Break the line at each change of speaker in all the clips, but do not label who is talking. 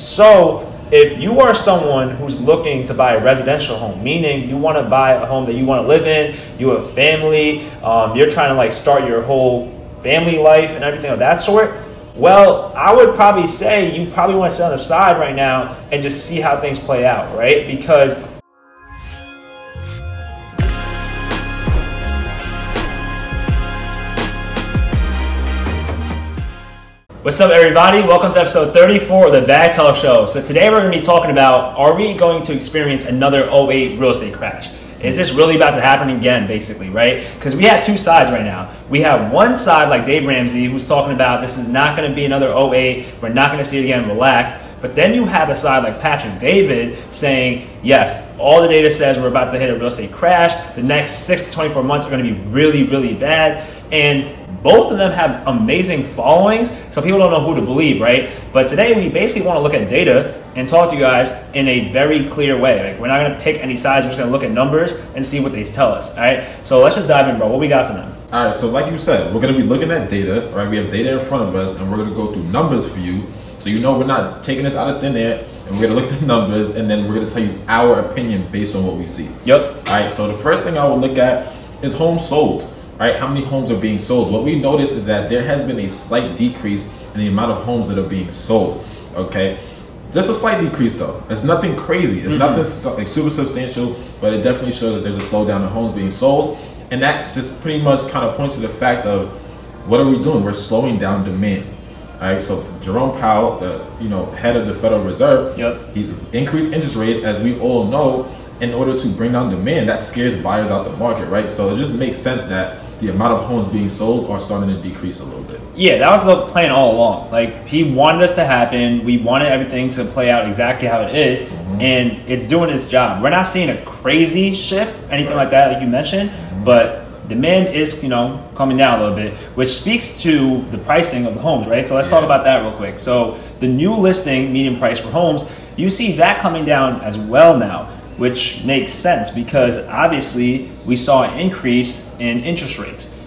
So if you are someone who's looking to buy a residential home, meaning you want to buy a home that you want to live in, you have family, um, you're trying to like start your whole family life and everything of that sort. Well, I would probably say you probably want to sit on the side right now and just see how things play out, right? Because What's up, everybody? Welcome to episode 34 of the Bag Talk Show. So, today we're going to be talking about are we going to experience another 08 real estate crash? Is this really about to happen again, basically, right? Because we have two sides right now. We have one side, like Dave Ramsey, who's talking about this is not going to be another 08, we're not going to see it again, relax. But then you have a side like Patrick David saying, yes, all the data says we're about to hit a real estate crash. The next six to 24 months are going to be really, really bad. And both of them have amazing followings, so people don't know who to believe, right? But today we basically want to look at data and talk to you guys in a very clear way. Like we're not going to pick any sides, we're just going to look at numbers and see what they tell us. All right. So let's just dive in, bro. What we got for them?
All right. So like you said, we're going to be looking at data. Right. We have data in front of us, and we're going to go through numbers for you, so you know we're not taking this out of thin air. And we're gonna look at the numbers, and then we're gonna tell you our opinion based on what we see.
Yep.
All right. So the first thing I will look at is homes sold right? How many homes are being sold? What we notice is that there has been a slight decrease in the amount of homes that are being sold. Okay, just a slight decrease though. It's nothing crazy. It's mm-hmm. nothing like super substantial, but it definitely shows that there's a slowdown in homes being sold, and that just pretty much kind of points to the fact of what are we doing? We're slowing down demand. All right, so Jerome Powell, the you know head of the Federal Reserve,
yep.
he's increased interest rates, as we all know, in order to bring down demand. That scares buyers out the market, right? So it just makes sense that the amount of homes being sold are starting to decrease a little bit.
Yeah, that was the plan all along. Like he wanted this to happen. We wanted everything to play out exactly how it is, mm-hmm. and it's doing its job. We're not seeing a crazy shift, anything right. like that, like you mentioned, mm-hmm. but demand is you know coming down a little bit, which speaks to the pricing of the homes, right? So let's yeah. talk about that real quick. So the new listing median price for homes, you see that coming down as well now which makes sense because obviously we saw an increase in interest rates.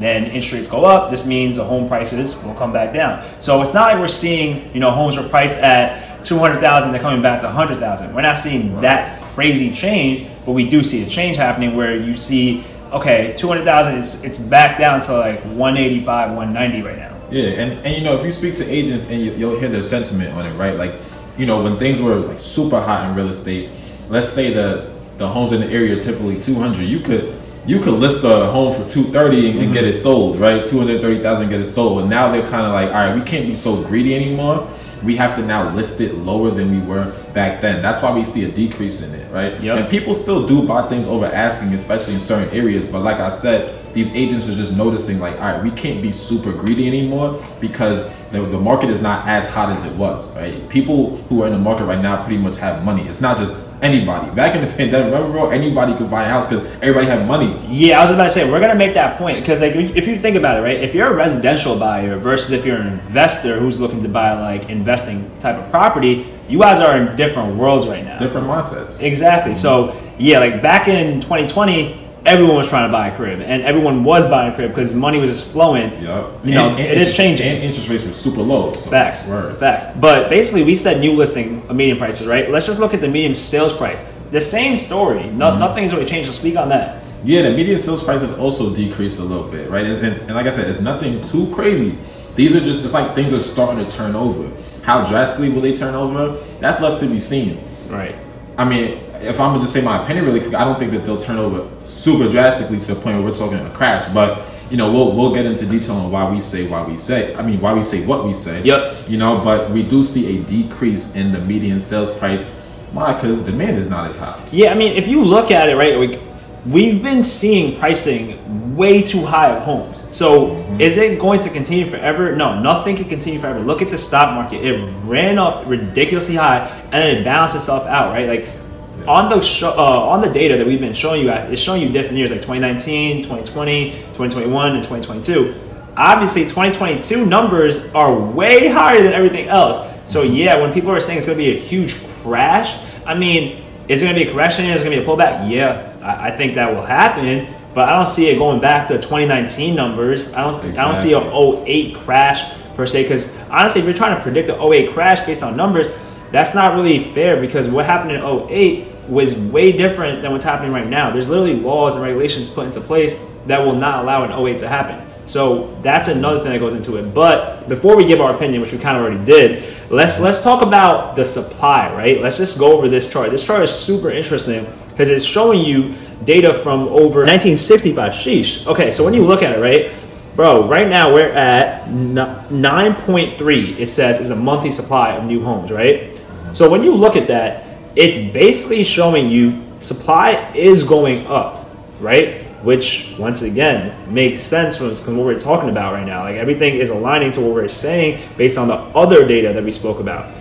Then interest rates go up, this means the home prices will come back down. So it's not like we're seeing, you know, homes were priced at 200,000, they're coming back to 100,000. We're not seeing that crazy change, but we do see a change happening where you see, okay, 200,000, it's, it's back down to like 185, 190 right now.
Yeah, and, and you know, if you speak to agents and you, you'll hear their sentiment on it, right? Like, you know, when things were like super hot in real estate, let's say the the homes in the area are typically 200 you could you could list a home for 230 and, mm-hmm. get it sold right 230000 get it sold and now they're kind of like all right we can't be so greedy anymore we have to now list it lower than we were back then that's why we see a decrease in it right?
Yep.
and people still do buy things over asking especially in certain areas but like i said these agents are just noticing like all right we can't be super greedy anymore because the, the market is not as hot as it was right? People who are in the market right now pretty much have money. It's not just anybody. Back in the pandemic, remember, bro, anybody could buy a house because everybody had money.
Yeah, I was about to say we're gonna make that point because like if you think about it, right? If you're a residential buyer versus if you're an investor who's looking to buy like investing type of property, you guys are in different worlds right now.
Different mindsets.
Exactly. So yeah, like back in 2020 everyone was trying to buy a crib, and everyone was buying a crib because money was just flowing.
Yep.
You know, and, and it is changing.
And interest rates were super low.
So facts. Word. Facts. But basically, we said new listing median prices, right? Let's just look at the median sales price. The same story. No, mm-hmm. Nothing's really changed. So speak on that.
Yeah, the median sales price has also decreased a little bit, right? And, and like I said, it's nothing too crazy. These are just, it's like things are starting to turn over. How drastically will they turn over? That's left to be seen.
Right.
I mean, if I'm gonna just say my opinion really quick, I don't think that they'll turn over super drastically to the point where we're talking a crash. But you know, we'll we'll get into detail on why we say why we say. I mean, why we say what we say.
Yep.
You know, but we do see a decrease in the median sales price. Why? Because demand is not as high.
Yeah, I mean, if you look at it, right, we, we've been seeing pricing way too high of homes. So mm-hmm. is it going to continue forever? No, nothing can continue forever. Look at the stock market; it ran up ridiculously high, and then it balanced itself out, right? Like on the show, uh, on the data that we've been showing you guys, it's showing you different years like 2019, 2020, 2021, and 2022. Obviously, 2022 numbers are way higher than everything else. So yeah, when people are saying it's going to be a huge crash, I mean, is it going to be a correction? Is it going to be a pullback? Yeah, I, I, think that will happen, but I don't see it going back to 2019 numbers. I don't. Exactly. I don't see a 08 crash per se. Because honestly, if you're trying to predict an 08 crash based on numbers, that's not really fair because what happened in 08 was way different than what's happening right now. There's literally laws and regulations put into place that will not allow an 08 to happen. So that's another thing that goes into it. But before we give our opinion, which we kind of already did, let's let's talk about the supply, right? Let's just go over this chart. This chart is super interesting because it's showing you data from over 1965. Sheesh. Okay, so when you look at it, right, bro, right now we're at 9.3. It says is a monthly supply of new homes, right? So when you look at that, it's basically showing you supply is going up, right? Which once again makes sense from what we're talking about right now. Like everything is aligning to what we're saying based on the other data that we spoke about.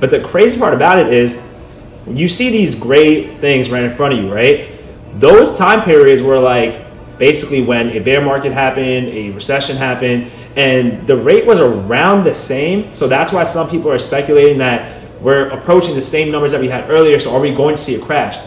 But the crazy part about it is you see these great things right in front of you, right? Those time periods were like basically when a bear market happened, a recession happened, and the rate was around the same. So that's why some people are speculating that we're approaching the same numbers that we had earlier. So are we going to see a crash?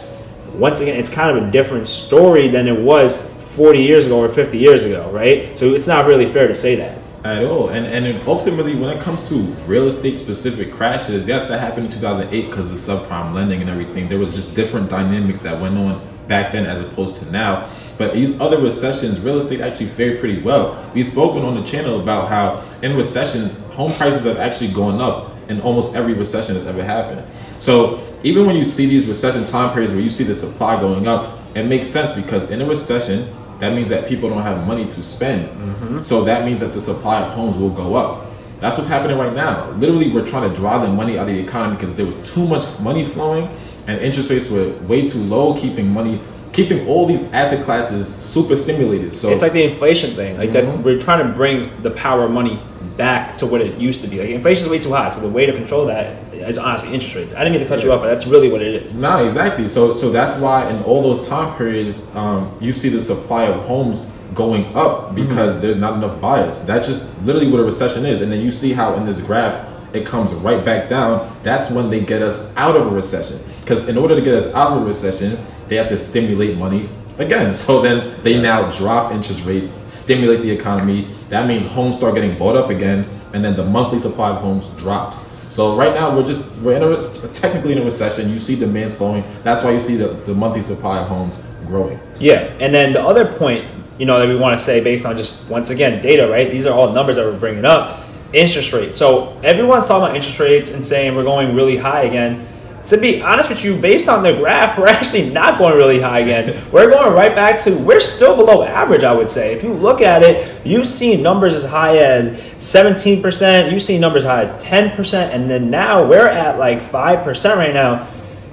Once again, it's kind of a different story than it was 40 years ago or 50 years ago, right? So it's not really fair to say that
at all. And and ultimately, when it comes to real estate specific crashes, yes, that happened in 2008 because of subprime lending and everything. There was just different dynamics that went on back then as opposed to now. But these other recessions, real estate actually fared pretty well. We've spoken on the channel about how in recessions, home prices have actually gone up in almost every recession that's ever happened. So even when you see these recession time periods where you see the supply going up, it makes sense because in a recession, that means that people don't have money to spend. Mm-hmm. So that means that the supply of homes will go up. That's what's happening right now. Literally, we're trying to draw the money out of the economy because there was too much money flowing and interest rates were way too low, keeping money keeping all these asset classes super stimulated. So
it's like the inflation thing. Like mm-hmm. that's we're trying to bring the power of money back to what it used to be. Like inflation is way too high. So the way to control that is honestly interest rates. I didn't mean to cut yeah. you off, but that's really what it is.
No, exactly. So so that's why in all those time periods, um, you see the supply of homes going up because mm-hmm. there's not enough buyers. That's just literally what a recession is. And then you see how in this graph it comes right back down. That's when they get us out of a recession. Because in order to get us out of a recession, they have to stimulate money again. So then they now drop interest rates, stimulate the economy. That means homes start getting bought up again, and then the monthly supply of homes drops. So right now we're just we're in a, technically in a recession. You see demand slowing. That's why you see the, the monthly supply of homes growing.
Yeah, and then the other point, you know, that we want to say based on just once again data, right? These are all numbers that we're bringing up. Interest rates. So everyone's talking about interest rates and saying we're going really high again to be honest with you, based on the graph, we're actually not going really high again. we're going right back to, we're still below average, I would say. If you look at it, you've seen numbers as high as 17%, you've seen numbers high as 10%, and then now we're at like 5% right now.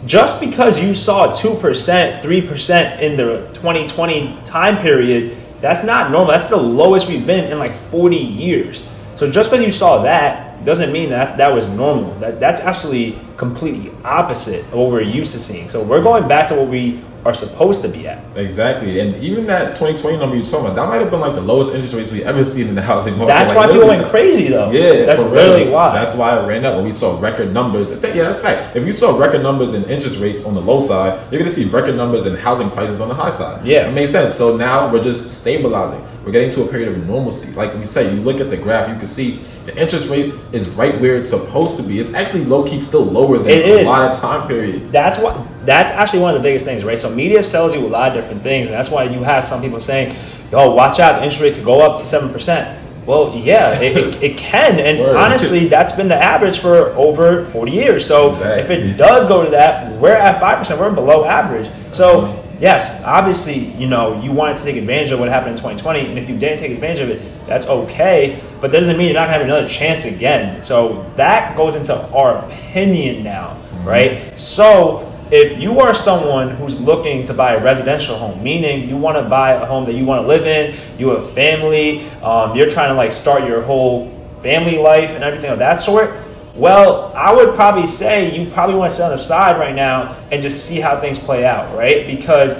Just because you saw 2%, 3% in the 2020 time period, that's not normal. That's the lowest we've been in like 40 years. So just because you saw that, doesn't mean that that was normal. That that's actually completely opposite of what we're used to seeing. So we're going back to what we are supposed to be at.
Exactly, and even that 2020 number you talking about, that might have been like the lowest interest rates we ever seen in the housing market.
That's
like,
why people went crazy though.
Yeah,
that's really why.
That's why it ran up. When we saw record numbers, yeah, that's fact. If you saw record numbers in interest rates on the low side, you're gonna see record numbers in housing prices on the high side.
Yeah,
it makes sense. So now we're just stabilizing. We're getting to a period of normalcy. Like we said, you look at the graph, you can see the interest rate is right where it's supposed to be. It's actually low key still lower than it a is. lot of time periods.
That's what that's actually one of the biggest things, right? So media sells you a lot of different things, and that's why you have some people saying, "Yo, watch out, the interest rate could go up to seven percent." Well, yeah, it, it, it, can, and Word. honestly, that's been the average for over forty years. So exactly. if it does go to that, we're at five percent. We're below average. So uh-huh yes, obviously, you know, you wanted to take advantage of what happened in 2020, and if you didn't take advantage of it, that's okay. But that doesn't mean you're not gonna have another chance again. So that goes into our opinion now, mm-hmm. right? So if you are someone who's looking to buy a residential home, meaning you want to buy a home that you want to live in, you have family, um, you're trying to like start your whole family life and everything of that sort well, I would probably say you probably want to sit on the side right now and just see how things play out, right? Because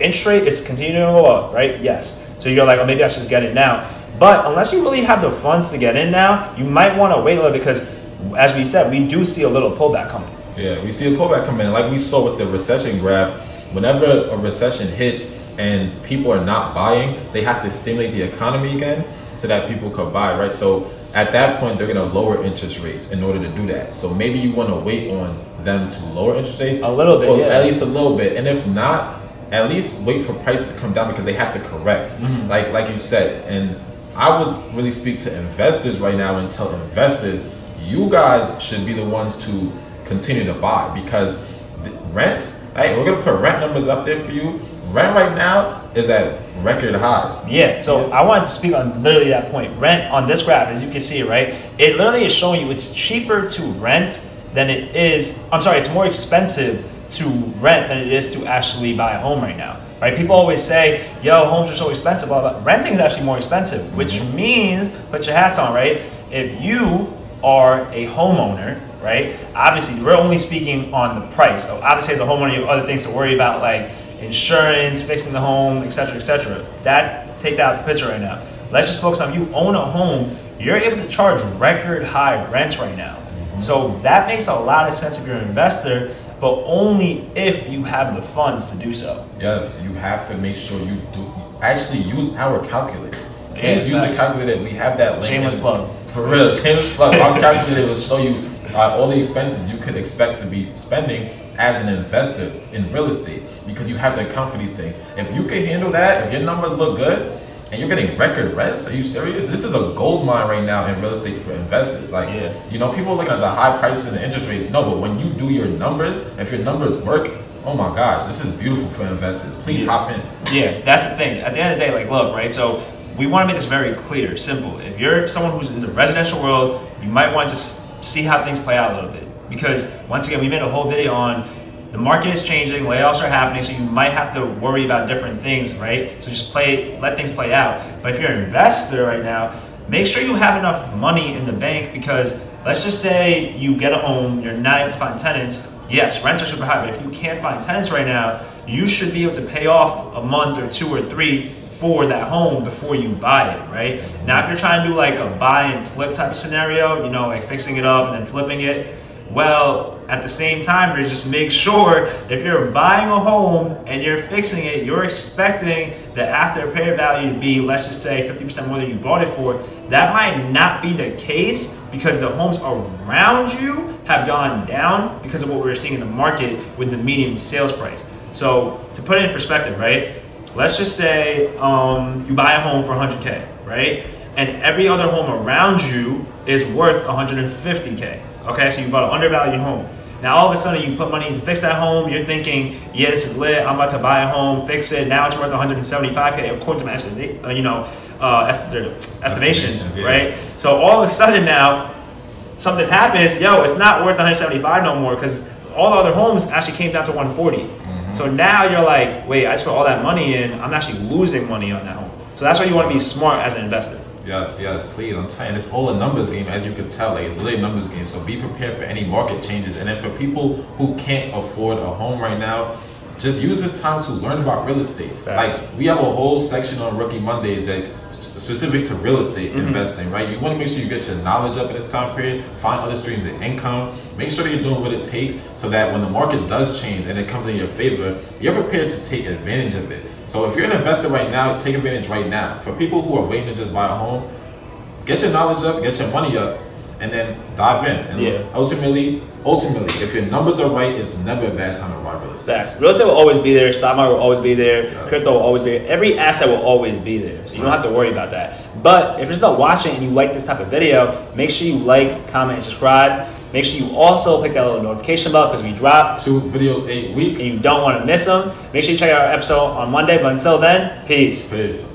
interest rate is continuing to go up, right? Yes. So you're like, oh, maybe I should just get it now. But unless you really have the funds to get in now, you might want to wait a little because, as we said, we do see a little pullback coming.
Yeah, we see a pullback coming. Like we saw with the recession graph, whenever a recession hits and people are not buying, they have to stimulate the economy again so that people could buy, right? So at that point they're gonna lower interest rates in order to do that. So maybe you want to wait on them to lower interest rates
A little bit,
or
yeah.
at least a little bit, and if not, at least wait for prices to come down because they have to correct.
Mm-hmm.
Like like you said, and I would really speak to investors right now and tell investors, you guys should be the ones to continue to buy because the rents. Right, we're gonna put rent numbers up there for you. Rent right now is at record highs.
Yeah, so I wanted to speak on literally that point. Rent on this graph, as you can see, right? It literally is showing you it's cheaper to rent than it is. I'm sorry, it's more expensive to rent than it is to actually buy a home right now. Right? People always say, "Yo, homes are so expensive." Blah, blah. Renting is actually more expensive, which mm-hmm. means put your hats on, right? If you are a homeowner, right? Obviously, we're only speaking on the price. So obviously, as a homeowner, you have other things to worry about, like insurance, fixing the home, etc., etc. That take that out the picture right now. Let's just focus on you own a home. You're able to charge record high rents right now. Mm-hmm. So that makes a lot of sense if you're an investor, but only if you have the funds to do so.
Yes, you have to make sure you do actually use our calculator.
Yeah,
Please use a calculator. We have that link.
Shameless plug.
For real, shameless plug. Our calculator will show you uh, all the expenses you could expect to be spending as an investor in real estate because you have to account for these things. If you can handle that, if your numbers look good, and you're getting record rents, are you serious? This is a gold mine right now in real estate for investors. Like,
Yeah.
you know, people are looking at the high prices and the interest rates. No, but when you do your numbers, if your numbers work, oh my gosh, this is beautiful for investors. Please
Yeah.
hop in.
Yeah, that's the thing. At the end of the day, like, look, right? So we want to make this very clear, simple. If you're someone who's in the residential world, you might want to just see how things play out a little bit. Because once again, we made a whole video on the market is changing, layoffs are happening, so you might have to worry about different things, right? So just play, let things play out. But if you're an investor right now, make sure you have enough money in the bank because let's just say you get a home, you're not able to find tenants. Yes, rents are super high, but if you can't find tenants right now, you should be able to pay off a month or two or three for that home before you buy it, right? Now, if you're trying to do like a buy and flip type of scenario, you know, like fixing it up and then flipping it, well, at the same time, just make sure if you're buying a home and you're fixing it, you're expecting the after repair value to be, let's just say, 50% more than you bought it for. That might not be the case because the homes around you have gone down because of what we're seeing in the market with the median sales price. So, to put it in perspective, right? Let's just say um, you buy a home for 100K, right? And every other home around you is worth 150K. Okay, so you bought an undervalued home. Now all of a sudden you put money to fix that home. You're thinking, yeah, this is lit. I'm about to buy a home, fix it. Now it's worth 175k according to my estimate, uh, you know, uh, estimations,
Estimations, yeah.
right? So all of a sudden now something happens. Yo, it's not worth 175 no more because all the other homes actually came down to 140. So now you're like, wait, I just put all that money in. I'm actually losing money on that home. So that's why you want to be smart as an investor.
Yes, yes, please. I'm saying it's all a numbers game, as you can tell. Like it's really a numbers game. So be prepared for any market changes. And then for people who can't afford a home right now, just use this time to learn about real estate.
Facts.
Like we have a whole section on Rookie Mondays, that specific to real estate
Mm-hmm.
investing. Right? You want to make sure you get your knowledge up in this time period. Find other streams of income. Make sure that you're doing what it takes so that when the market does change and it comes in your favor, you're prepared to take advantage of it. So if you're an investor right now, take advantage right now. For people who are waiting to just buy a home, get your knowledge up, get your money up, and then dive in. And
Yeah.
ultimately, ultimately, if your numbers are right, it's never a bad time to buy real estate.
Facts. Real estate will always be there. Stock market will always be there.
Yes.
Crypto will always be there. Every asset will always be there. So you don't have to worry about that. But if you're still watching and you like this type of video, make sure you like, comment, and subscribe. Make sure you also click that little notification bell because we drop
Two videos a week.
and you don't want to miss them. Make sure you check out our episode on Monday. But until then, peace.
Peace.